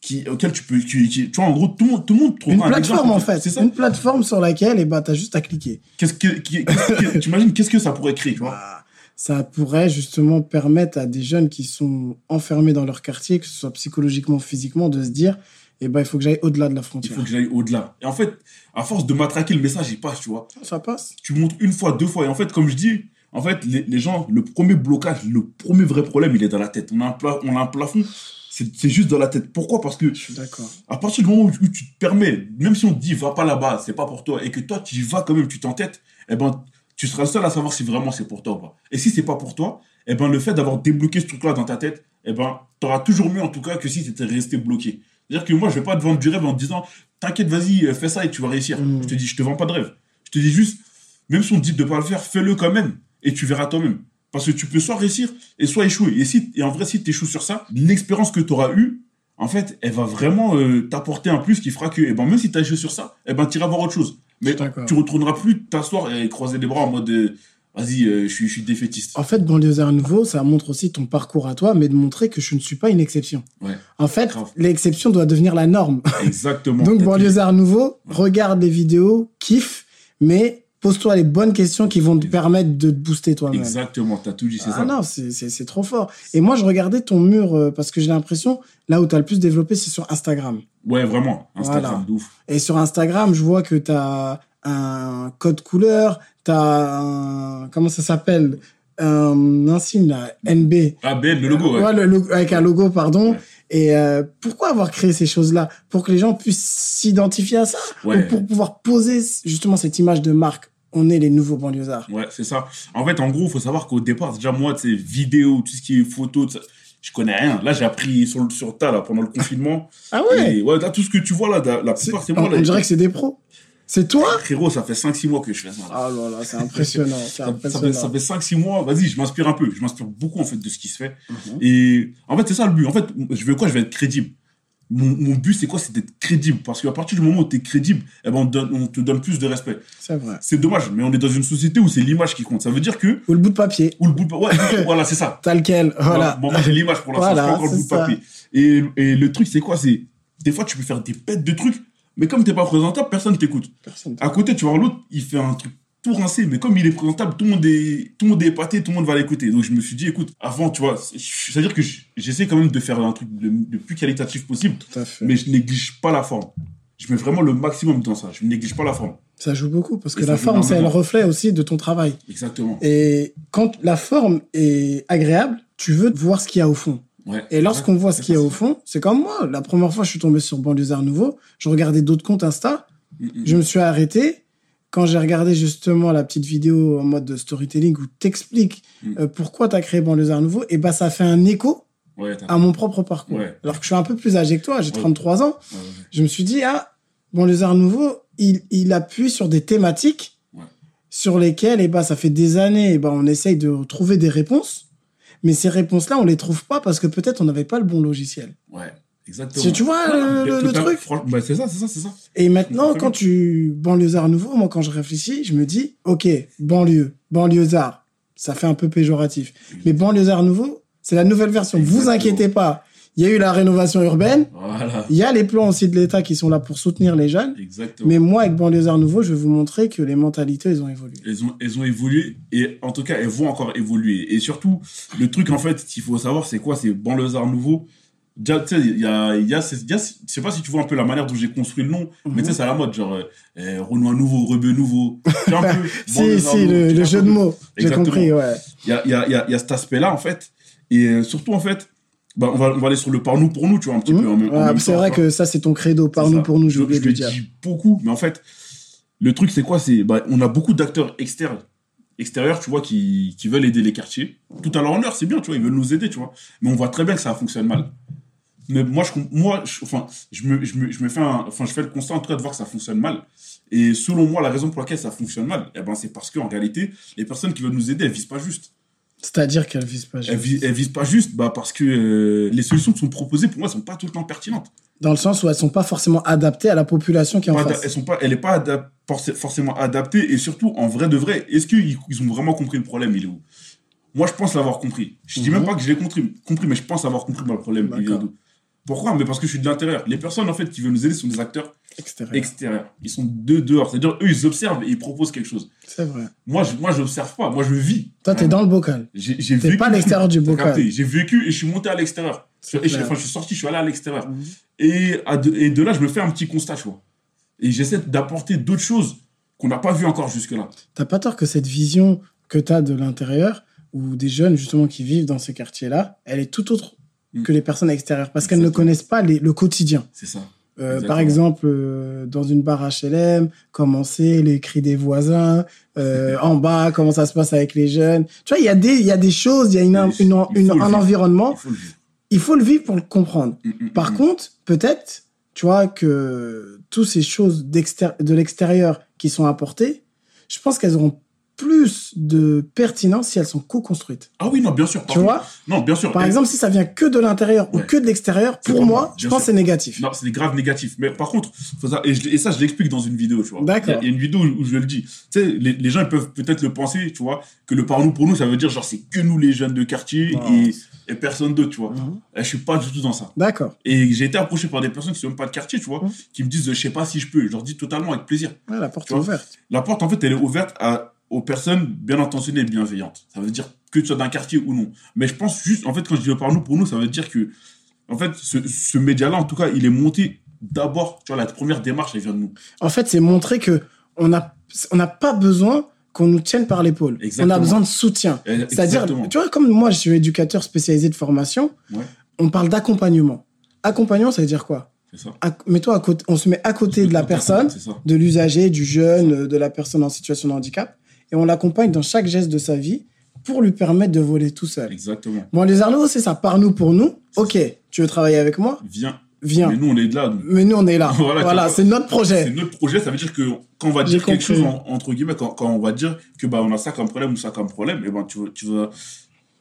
qui, auxquels tu peux, tu, tu, vois, en gros, tout, le monde, tout le monde trouve Une plateforme, en fait. C'est ça. Une plateforme sur laquelle, eh ben, t'as juste à cliquer. Qu'est-ce que, tu imagines, qu'est-ce que ça pourrait créer, tu vois? Bah, ça pourrait justement permettre à des jeunes qui sont enfermés dans leur quartier, que ce soit psychologiquement, physiquement, de se dire, eh ben, il faut que j'aille au-delà de la frontière. Il faut que j'aille au-delà. Et en fait, à force de matraquer, le message, il passe, tu vois. Ça passe. Tu montres une fois, deux fois. Et en fait, comme je dis, en fait, les, les gens, le premier blocage, le premier vrai problème, il est dans la tête. On a un, pla on a un plafond, c'est juste dans la tête. Pourquoi? Parce que. Je suis d'accord. À partir du moment où, tu te permets, même si on te dit, va pas là-bas, c'est pas pour toi, et que toi, tu y vas quand même, tu t'entêtes, eh ben, tu seras le seul à savoir si vraiment c'est pour toi ou pas. Et si c'est pas pour toi, eh ben, le fait d'avoir débloqué ce truc-là dans ta tête, eh ben, t'auras toujours mieux, en tout cas, que si t'étais resté bloqué. C'est-à-dire que moi, je vais pas te vendre du rêve en te disant, t'inquiète, vas-y, fais ça et tu vas réussir. Mm. Je te dis, je te vends pas de rêve. Je te dis juste, même si on te dit de pas le faire, fais-le quand même. et tu verras toi-même. Parce que tu peux soit réussir et soit échouer. Et, si, et en vrai, si tu échoues sur ça, l'expérience que tu auras eue, en fait, elle va vraiment euh, t'apporter un plus qui fera que, eh ben, même si tu as échoué sur ça, eh ben, tu iras voir autre chose. Mais tu retourneras plus t'asseoir et croiser les bras en mode, euh, vas-y, euh, je, suis, je suis défaitiste. En fait, Banlieusard Nouveau, ça montre aussi ton parcours à toi, mais de montrer que je ne suis pas une exception. Ouais. En fait, l'exception doit devenir la norme. Exactement. Donc, Banlieusard Nouveau, regarde les vidéos, kiffe, mais pose-toi les bonnes questions qui vont te permettre de te booster toi-même. Exactement, t'as tout dit, c'est ah ça. non, c'est trop fort. Et moi, je regardais ton mur euh, parce que j'ai l'impression, là où tu as le plus développé, c'est sur Instagram. Ouais, vraiment. Instagram, voilà. Et sur Instagram, je vois que tu as un code couleur, tu as un. Comment ça s'appelle? Un insigne, là, NB. Ah, Ben, le logo, ouais. ouais le logo, avec un logo, pardon. Et euh, pourquoi avoir créé ces choses-là? Pour que les gens puissent s'identifier à ça? Ou pour pouvoir poser justement cette image de marque on est les nouveaux banlieusards? Ouais, c'est ça. En fait, en gros, il faut savoir qu'au départ, déjà, moi, tu sais, vidéos, tout ce qui est photos, je connais rien. Là, j'ai appris sur, sur tas, là, pendant le confinement. ah ouais? Ouais, là, tout ce que tu vois, là, la plupart, c'est moi. On, dirait que c'est des pros. C'est toi? Frérot, ça fait 5-6 mois que je fais ça. Ah là là, c'est impressionnant. ça, impressionnant. Ça, fait, ça fait 5-6 mois. Vas-y, je m'inspire un peu. Je m'inspire beaucoup, en fait, de ce qui se fait. Mhm. Et en fait, c'est ça le but. En fait, je veux quoi? Je vais être crédible. Mon, mon but, c'est quoi? C'est d'être crédible. Parce qu'à partir du moment où tu es crédible, eh ben, on, donne, on, te donne plus de respect. C'est vrai. C'est dommage, mais on est dans une société où c'est l'image qui compte. Ça veut dire que. Ou le bout de papier. Ou le bout de papier. Ouais, voilà, c'est ça. T'as lequel Voilà. Bon, moi, j'ai l'image pour l'instant. Voilà, encore le bout de papier. Et, et le truc, c'est quoi? C'est. Des fois, tu peux faire des bêtes de trucs mais comme t'es pas présentable, personne t'écoute. À côté, tu vois l'autre, il fait un truc tout rincé, mais comme il est présentable, tout le monde est, tout le monde est épaté, tout le monde va l'écouter. Donc je me suis dit, écoute, avant, tu vois, c'est-à-dire que j'essaie quand même de faire un truc le, plus qualitatif possible, mais je néglige pas la forme. Je mets vraiment le maximum dans ça. Je ne néglige pas la forme. Ça joue beaucoup parce que la forme, c'est le reflet aussi de ton travail. Exactement. Et quand la forme est agréable, tu veux voir ce qu'il y a au fond et lorsqu'on voit ce qu'il y a au fond, c'est comme moi. La première fois, je suis tombé sur Banlieusard Nouveau. Je regardais d'autres comptes Insta. Mm, mm, je me suis arrêté. Quand j'ai regardé justement la petite vidéo en mode de storytelling où t'expliques mm. euh, pourquoi tu as créé Banlieusard Nouveau, et bah ça fait un écho à mon propre parcours. Alors que je suis un peu plus âgé que toi, j'ai 33 ans. Je me suis dit, ah, Banlieusard Nouveau, il, il appuie sur des thématiques sur lesquelles, et bah, ça fait des années, et bah, on essaye de trouver des réponses. Mais ces réponses-là, on les trouve pas parce que peut-être on n'avait pas le bon logiciel. Ouais, exactement. Tu vois le, truc bah, C'est ça, c'est ça, c'est ça. Et maintenant, quand tu banlieusard nouveau, moi, quand je réfléchis, je me dis, ok, banlieue, banlieusard, ça fait un peu péjoratif. Mais banlieusard nouveau, c'est la nouvelle version. Vous inquiétez pas. Il y a eu la rénovation urbaine. Il y a les plans aussi de l'État qui sont là pour soutenir les jeunes. Exactement. Mais moi, avec Banlieusards Nouveau, je vais vous montrer que les mentalités, elles ont évolué. Elles ont, elles ont évolué et en tout cas, elles vont encore évoluer. Et surtout, le truc, en fait, qu'il faut savoir, c'est quoi? C'est Banlieusards Nouveau. Déjà, tu sais, il y a, y a, je sais pas si tu vois un peu la manière dont j'ai construit le nom, mais tu sais, mhm. c'est à la mode, genre, euh, Renoir nouveau, Rebeu nouveau. un peu, si, si, le, jeu de mots. J'ai compris, ouais. Il y a, y, a, y a cet aspect-là, en fait. Et euh, surtout, en fait, bah, on, va, on va aller sur le par nous pour nous, tu vois, un petit mmh. peu. c'est vrai que ça, c'est ton credo, par nous pour nous, je, je le dis beaucoup, mais en fait, le truc, c'est quoi? C'est bah, On a beaucoup d'acteurs externes, extérieurs, tu vois, qui, qui veulent aider les quartiers. Tout à leur honneur, c'est bien, tu vois, ils veulent nous aider, tu vois. Mais on voit très bien que ça fonctionne mal. Mais moi, je, moi, enfin, je me, je me, je me fais enfin, je fais le constat en tout cas de voir que ça fonctionne mal. Et selon moi, la raison pour laquelle ça fonctionne mal, eh ben, c'est parce qu'en réalité, les personnes qui veulent nous aider, elles visent pas juste. C'est-à-dire qu'elle vise pas juste. Elle vise, pas juste bah, parce que euh, les solutions qui sont proposées, pour moi, sont pas tout le temps pertinentes. Dans le sens où elles sont pas forcément adaptées à la population qui est en face. Elles sont pas, elle n'est pas forcément adaptée et surtout, en vrai de vrai, est-ce qu'ils ils ont vraiment compris le problème Il est où Moi, je pense l'avoir compris. Je dis même mhm. pas que je l'ai compris, compris, mais je pense avoir compris le problème. Il pourquoi? Mais parce que je suis de l'intérieur. Les personnes, en fait, qui veulent nous aider sont des acteurs extérieurs. Ils sont de dehors. C'est-à-dire, eux, ils observent et ils proposent quelque chose. C'est vrai. Moi, je, moi, j'observe pas. Moi, je vis. Toi, t'es dans le bocal. J'ai vécu. pas à l'extérieur du bocal. J'ai vécu et je suis monté à l'extérieur. Je, enfin, je suis sorti, je suis allé à l'extérieur. Mhm. et, de, et de là, je me fais un petit constat, tu vois. Et j'essaie d'apporter d'autres choses qu'on n'a pas vues encore jusque-là. T'as pas tort que cette vision que tu as de l'intérieur, ou des jeunes, justement, qui vivent dans ces quartiers-là, elle est tout autre Mm. que les personnes extérieures parce qu'elles ne connaissent pas le quotidien. C'est ça. Euh, par exemple, euh, dans une barre HLM, comment c'est les cris des voisins, euh, en bas, comment ça se passe avec les jeunes. Tu vois, il y a des, il y a des choses, il y a une, un environnement. Il faut, le vivre pour le comprendre. Mm, mm, par contre, peut-être, tu vois, que toutes ces choses de l'extérieur qui sont apportées, je pense qu'elles auront plus de pertinence si elles sont co-construites. Ah oui, non, bien sûr. tu vois? Non, bien sûr. Par exemple, si ça vient que de l'intérieur ou que de l'extérieur, pour moi, je pense que c'est négatif. Non, c'est grave négatif. Mais par contre, ça, et, ça, je l'explique dans une vidéo, tu vois. D'accord. Il y, a une vidéo où je le dis. Tu sais, les, gens ils peuvent peut-être le penser, tu vois, que le par nous pour nous, ça veut dire genre c'est que nous les jeunes de quartier et, et, personne d'autre, tu vois. Mhm. Et je suis pas du tout dans ça. D'accord. Et j'ai été approché par des personnes qui sont même pas de quartier, tu vois, mhm. qui me disent je sais pas si je peux. Je leur dis totalement avec plaisir. Ouais, la porte est ouverte. La porte, en fait, elle est ouverte à aux personnes bien intentionnées et bienveillantes. Ça veut dire que tu sois d'un quartier ou non. Mais je pense juste, en fait, quand je dis par nous, pour nous, ça veut dire que, en fait, ce, ce média-là, en tout cas, il est monté d'abord, tu vois, la première démarche, elle vient de nous. En fait, c'est montrer que on n'a on n'a pas besoin qu'on nous tienne par l'épaule. On a besoin de soutien. Eh, C'est-à-dire, tu vois, comme moi, je suis éducateur spécialisé de formation, on parle d'accompagnement. Accompagnement, ça veut dire quoi? Ça. toi à côté, on se met à côté de la personne, de l'usager, du jeune, de la personne en situation de handicap et on l'accompagne dans chaque geste de sa vie pour lui permettre de voler tout seul. Exactement. Bon, les Arnaud, c'est ça, par nous pour nous. Ok, tu veux travailler avec moi? Viens. Viens. Mais nous, on est là. Mais nous, on est là. voilà, c'est notre projet. C'est notre projet, ça veut dire que quand on va dire quelque chose, entre guillemets, quand, quand, on va dire que bah, on a ça comme problème ou ça comme problème, et eh ben, tu, tu vas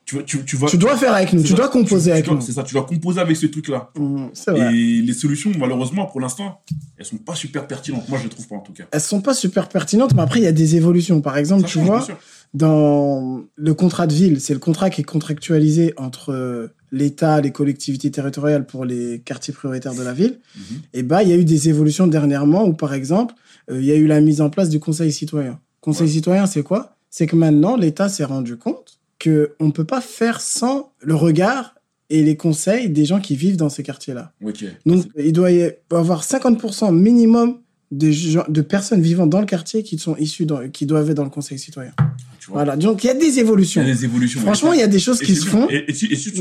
tu, tu, tu, tu dois faire avec nous, tu dois composer avec nous. C'est ça, tu dois composer avec ce truc-là. Mmh, et les solutions, malheureusement, pour l'instant, elles sont pas super pertinentes. Moi, je les trouve pas, en tout cas. Elles sont pas super pertinentes, mais après, il y a des évolutions. Par exemple, tu vois, dans le contrat de ville, c'est le contrat qui est contractualisé entre euh, l'État, les collectivités territoriales pour les quartiers prioritaires de la ville. Mmh. Et bah, il y a eu des évolutions dernièrement où, par exemple, euh, il y a eu la mise en place du conseil citoyen. Conseil citoyen, c'est quoi? C'est que maintenant, l'État s'est rendu compte qu'on ne peut pas faire sans le regard et les conseils des gens qui vivent dans ces quartiers-là. Donc, il doit y avoir 50% minimum de, de personnes vivant dans le quartier qui sont issues, dans, qui doivent être dans le conseil citoyen. Voilà. Donc, il y a des évolutions. Il y a des évolutions. Franchement, il y a des choses qui se font. Et,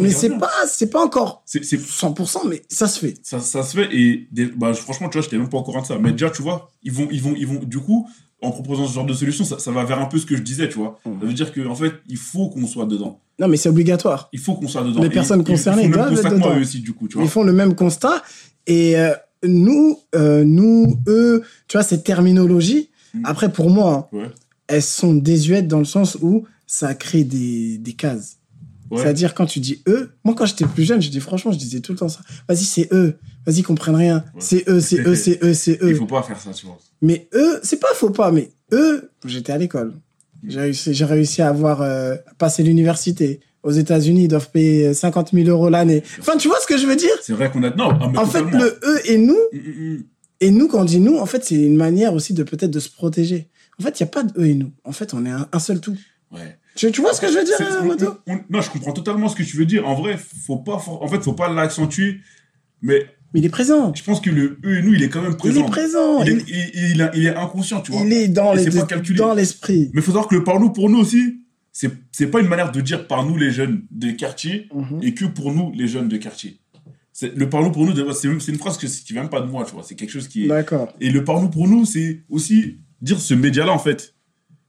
mais c'est pas, c'est pas encore c'est 100%, mais ça se fait. Ça, ça se fait. Et bah, franchement, tu vois, j'étais même pas au courant de ça. Mais déjà, tu vois, ils vont, ils vont, ils vont, du coup, en proposant ce genre de solution, ça, va vers un peu ce que je disais, tu vois. Mmh. Ça veut dire qu'en en fait, il faut qu'on soit dedans. Non, mais c'est obligatoire. Il faut qu'on soit dedans. Les personnes concernées doivent être dedans. aussi, du coup, tu vois. Ils font le même constat. Et euh, nous, euh, nous, eux, tu vois, ces terminologies, mmh. après, pour moi, hein, elles sont désuètes dans le sens où ça crée des, des cases. C'est-à-dire, quand tu dis eux, moi, quand j'étais plus jeune, je dis franchement, je disais tout le temps ça. Vas-y, c'est eux. Vas-y, comprennent rien. C'est eux, c'est eux, c'est eux, c'est eux. Il faut pas faire ça, tu vois. Mais eux, c'est pas faut pas, mais eux, j'étais à l'école. J'ai réussi, j'ai réussi à avoir, euh, passé l'université. Aux États-Unis, ils doivent payer 50 000 euros l'année. Enfin, tu vois ce que je veux dire? C'est vrai qu'on a, non, ah, En fait, le eux et nous, mm, mm, mm. et nous, quand on dit nous, en fait, c'est une manière aussi de peut-être de se protéger. En fait, il n'y a pas de eux et nous. En fait, on est un, seul tout. Ouais. Tu, vois ce que je veux dire, Non, je comprends totalement ce que tu veux dire. En vrai, faut pas, en fait, faut pas l'accentuer, mais mais il est présent. Je pense que le eux et nous, il est quand même présent. Il est présent. Il, est, il, est inconscient, tu vois. Il est dans les dans l'esprit. Mais il faut savoir que le par nous pour nous aussi, c'est c'est pas une manière de dire par nous les jeunes de quartier mhm. et que pour nous les jeunes de quartier. Le par nous pour nous, c'est une phrase qui qui vient pas de moi, tu vois. C'est quelque chose qui est. D'accord. Et le par nous pour nous, c'est aussi dire ce média-là, en fait.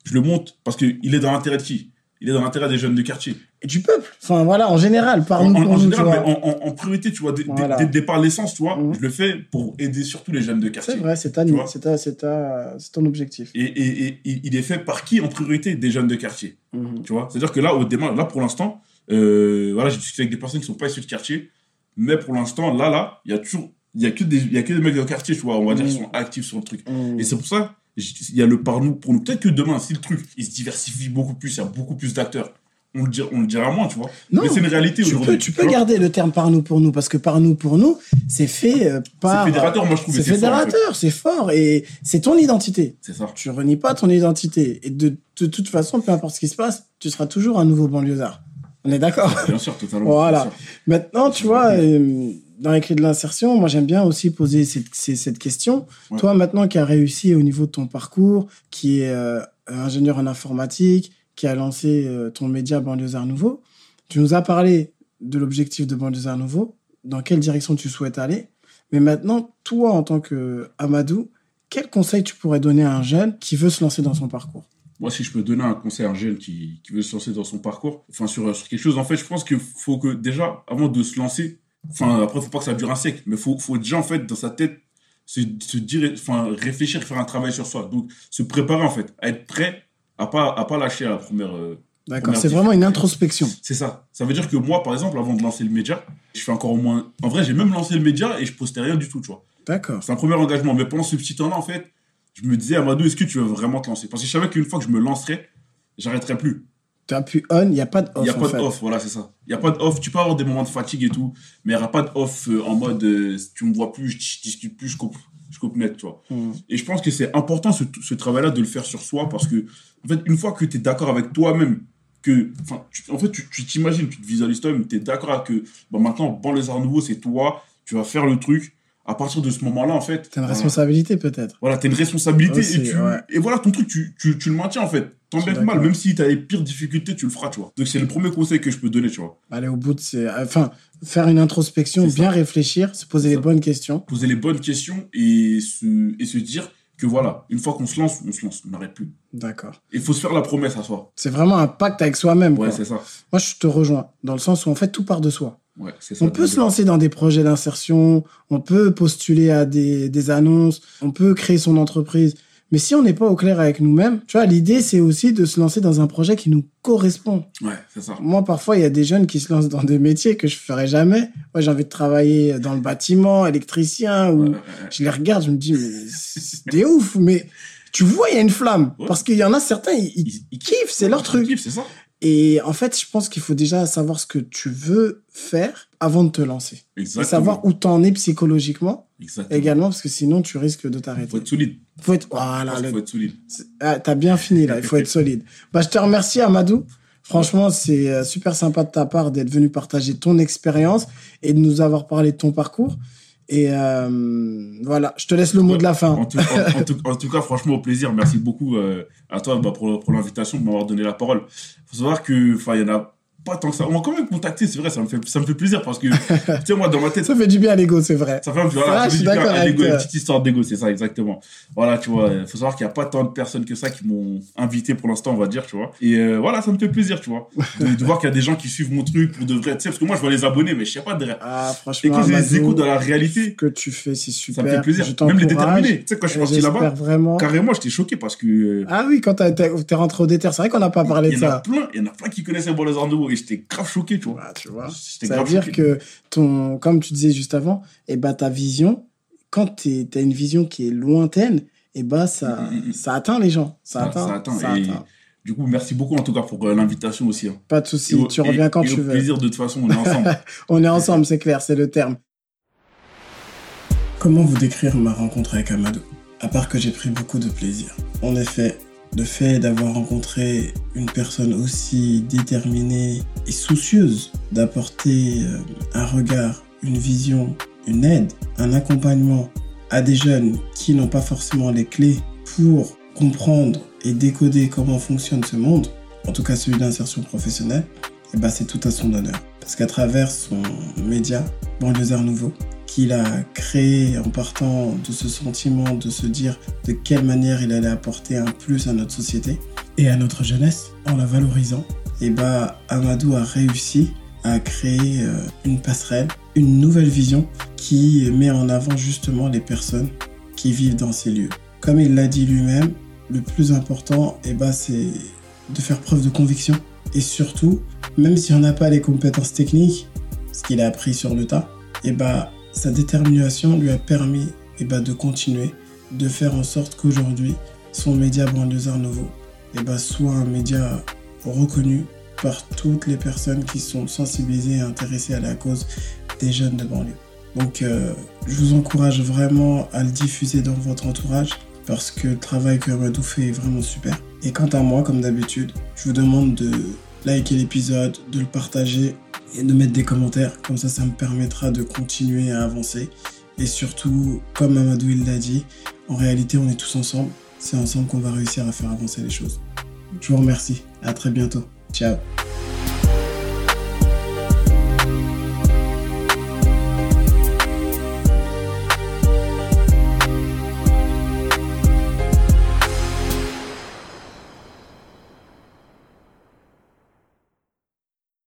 Je le monte parce qu'il est dans l'intérêt de qui? Il est dans l'intérêt des jeunes de quartier. Et du peuple. Enfin, voilà, en général, par en, nous. En, général, mais en, priorité, tu vois, dès, départ l'essence, tu vois, mhm. je le fais pour aider surtout les jeunes de quartier. C'est vrai, c'est ton objectif. Et, et, et, il est fait par qui en priorité Des jeunes de quartier. Mhm. Tu vois C'est-à-dire que là, au démarrage, là, pour l'instant, euh, voilà, j'ai discuté avec des personnes qui sont pas issues de quartier, mais pour l'instant, là, là, il y a toujours, il y a que des, il y a que des mecs de quartier, tu vois, on va dire, qui mhm. sont actifs sur le truc. Et c'est pour ça, il y a le par nous pour nous. Peut-être que demain, si le truc, il se diversifie beaucoup plus, il y a beaucoup plus d'acteurs on le, dira, on le dira moins, tu vois. Non, mais c'est une réalité aujourd'hui. Tu peux garder le terme par nous pour nous, parce que par nous pour nous, c'est fait euh, par. C'est fédérateur, moi je trouve. C'est fédérateur, c'est fort, et c'est ton identité. C'est ça. Tu renies pas ton identité. Et de, de, toute façon, peu importe ce qui se passe, tu seras toujours un nouveau banlieusard. On est d'accord? Bien sûr, totalement. voilà. Maintenant, tu vois, euh, dans les clés de l'insertion, moi j'aime bien aussi poser cette, cette question. Toi, maintenant qui as réussi au niveau de ton parcours, qui est euh, ingénieur en informatique, qui a lancé euh, ton média Banlieusard Nouveau. Tu nous as parlé de l'objectif de Banlieusard Nouveau, dans quelle direction tu souhaites aller. Mais maintenant, toi, en tant que Amadou, quel conseil tu pourrais donner à un jeune qui veut se lancer dans son parcours? Moi, si je peux donner un conseil à un jeune qui, qui veut se lancer dans son parcours, enfin sur, sur quelque chose, en fait, je pense qu'il faut que déjà, avant de se lancer, enfin après, faut pas que ça dure un siècle, mais faut, faut déjà en fait dans sa tête se, se dire, enfin réfléchir, faire un travail sur soi. Donc se préparer en fait, à être prêt à pas, à pas lâcher à la première. euh, D'accord, c'est vraiment une introspection. C'est ça. Ça veut dire que moi, par exemple, avant de lancer le média, je fais encore au moins. En vrai, j'ai même lancé le média et je postais rien du tout, tu vois. D'accord. C'est un premier engagement. Mais pendant ce petit temps-là, en fait, je me disais, Amadou, est-ce que tu veux vraiment te lancer? Parce que je savais qu'une fois que je me lancerais, j'arrêterais plus. Tu appuies on, il n'y a pas de Il n'y a pas de off, voilà, c'est ça. Il n'y a pas de off. Tu peux avoir des moments de fatigue et tout, mais il n'y aura pas de off euh, en mode euh, tu me vois plus, je, discute plus, je coupe, je coupe net, tu vois. Hmm. Et je pense que c'est important ce, ce travail-là de le faire sur soi parce que, en fait, une fois que tu es d'accord avec toi-même, que, tu- en fait, tu tu t'imagines, tu te visualises toi-même, tu es d'accord avec que, bah, maintenant, bon, les arts nouveaux, c'est toi, tu vas faire le truc. À partir de ce moment-là, en fait. T'as une voilà. responsabilité peut-être. Voilà, t'as une responsabilité Aussi, et, tu, ouais. et voilà, ton truc, tu, tu, tu le maintiens en fait. Que mal, même si t'as les pires difficultés, tu le feras, tu vois. Donc c'est le premier conseil que je peux donner, tu vois. Aller au bout de ses... Enfin, faire une introspection, C'est bien réfléchir, se poser C'est les ça. bonnes questions. Poser les bonnes questions et se, et se dire que voilà, une fois qu'on se lance, on se lance, on n'arrête plus. D'accord. Il faut se faire la promesse à soi. C'est vraiment un pacte avec soi-même. Ouais, c'est ça. Moi, je te rejoins, dans le sens où en fait, tout part de soi. Ouais, c'est ça. On peut se lancer dans des projets d'insertion, on peut postuler à des, des annonces, on peut créer son entreprise. Mais si on n'est pas au clair avec nous-mêmes, tu vois, l'idée, c'est aussi de se lancer dans un projet qui nous correspond. Ouais, c'est ça. Moi, parfois, il y a des jeunes qui se lancent dans des métiers que je ferais jamais. Moi, j'ai envie de travailler dans le bâtiment, électricien, ou Ouais, ouais, ouais. je les regarde, je me dis, mais c'est des ouf, mais tu vois, il y a une flamme. Parce qu'il y en a certains, ils, ils Ils- ils kiffent, c'est leur Ils truc. kiffent, c'est ça. Et en fait, je pense qu'il faut déjà savoir ce que tu veux faire avant de te lancer. Exactement. Et savoir où t'en es psychologiquement Exactement. également, parce que sinon, tu risques de Il t'arrêter. faut être solide. Faut être, voilà, Il le- faut être solide. ah, t'as bien fini là, il faut être solide. Bah, je te remercie, Amadou. Franchement, c'est euh, super sympa de ta part d'être venu partager ton expérience et de nous avoir parlé de ton parcours. Et euh, voilà, je te laisse le mot de la fin. En tout, en- en tout- en tout cas, franchement, au plaisir. Merci beaucoup euh, à toi bah, pour, pour l'invitation, de m'avoir donné la parole. Il faut savoir que, enfin, il y en a pas tant que ça. On m'a quand même contacté, c'est vrai, ça me fait, ça me fait plaisir parce que, tu sais, moi, dans ma tête, Ça fait du bien à l'ego, c'est vrai. ça fait voilà, Ah, ça fait du bien à l'ego, une petite histoire d'ego, c'est ça, exactement. Voilà, tu vois, il faut savoir qu'il n'y a pas tant de personnes que ça qui m'ont invité pour l'instant, on va dire, tu vois. Et euh, voilà, ça me fait plaisir, tu vois, de, de voir qu'il y a des gens qui suivent mon truc pour de vrai, tu sais, parce que moi, je vois les abonnés, mais je sais pas derrière. Ah, Et franchement, quand je les écoute dans la ce réalité, que tu fais, c'est ça super. me fait plaisir. Je Même les déterminés. Tu sais, quand je suis Et parti là-bas, vraiment. carrément, j'étais choqué parce que. euh, Ah oui, quand t'es rentré au déter, c'est vrai qu'on n'a pas parlé de ça. il y en a plein qui connaissaient les et j'étais grave choqué, tu vois. Ah, tu vois. Ça veut grave dire choqué. que ton, comme tu disais juste avant, et bah ta vision, quand tu as une vision qui est lointaine, et bah ça, Mm, mm, mm. ça atteint les gens. Ça, Ça- atteint. ça atteint. ça Et atteint. Du coup, merci beaucoup en tout cas pour euh, l'invitation aussi. hein. Pas de souci, tu et- reviens quand et tu au veux. plaisir, de toute façon, on est ensemble. On est ensemble, c'est clair, c'est le terme. Comment vous décrire ma rencontre avec Amadou? À part que j'ai pris beaucoup de plaisir. En effet, le fait d'avoir rencontré une personne aussi déterminée et soucieuse d'apporter euh, un regard, une vision, une aide, un accompagnement à des jeunes qui n'ont pas forcément les clés pour comprendre et décoder comment fonctionne ce monde, en tout cas celui d'insertion professionnelle, et ben c'est tout à son honneur. Parce qu'à travers son média, Banlieusard Nouveau, qu'il a créé en partant de ce sentiment de se dire de quelle manière il allait apporter un plus à notre société et à notre jeunesse en la valorisant, et bah Amadou a réussi à créer euh, une passerelle, une nouvelle vision qui met en avant justement les personnes qui vivent dans ces lieux. Comme il l'a dit lui-même, le plus important, et bah, c'est de faire preuve de conviction et surtout, même si on n'a pas les compétences techniques, ce qu'il a appris sur le tas, et bah, sa détermination lui a permis et bah, de continuer, de faire en sorte qu'aujourd'hui, son média Banlieusard Nouveau et bah, soit un média reconnu par toutes les personnes qui sont sensibilisées et intéressées à la cause des jeunes de banlieue. Donc euh, je vous encourage vraiment à le diffuser dans votre entourage parce que le travail que Amadou fait est vraiment super. Et quant à moi, comme d'habitude, je vous demande de liker l'épisode, de le partager et de mettre des commentaires. Comme ça, ça me permettra de continuer à avancer. Et surtout, comme Amadou il l'a dit, en réalité, on est tous ensemble. C'est ensemble qu'on va réussir à faire avancer les choses. Je vous remercie. À très bientôt. Ciao.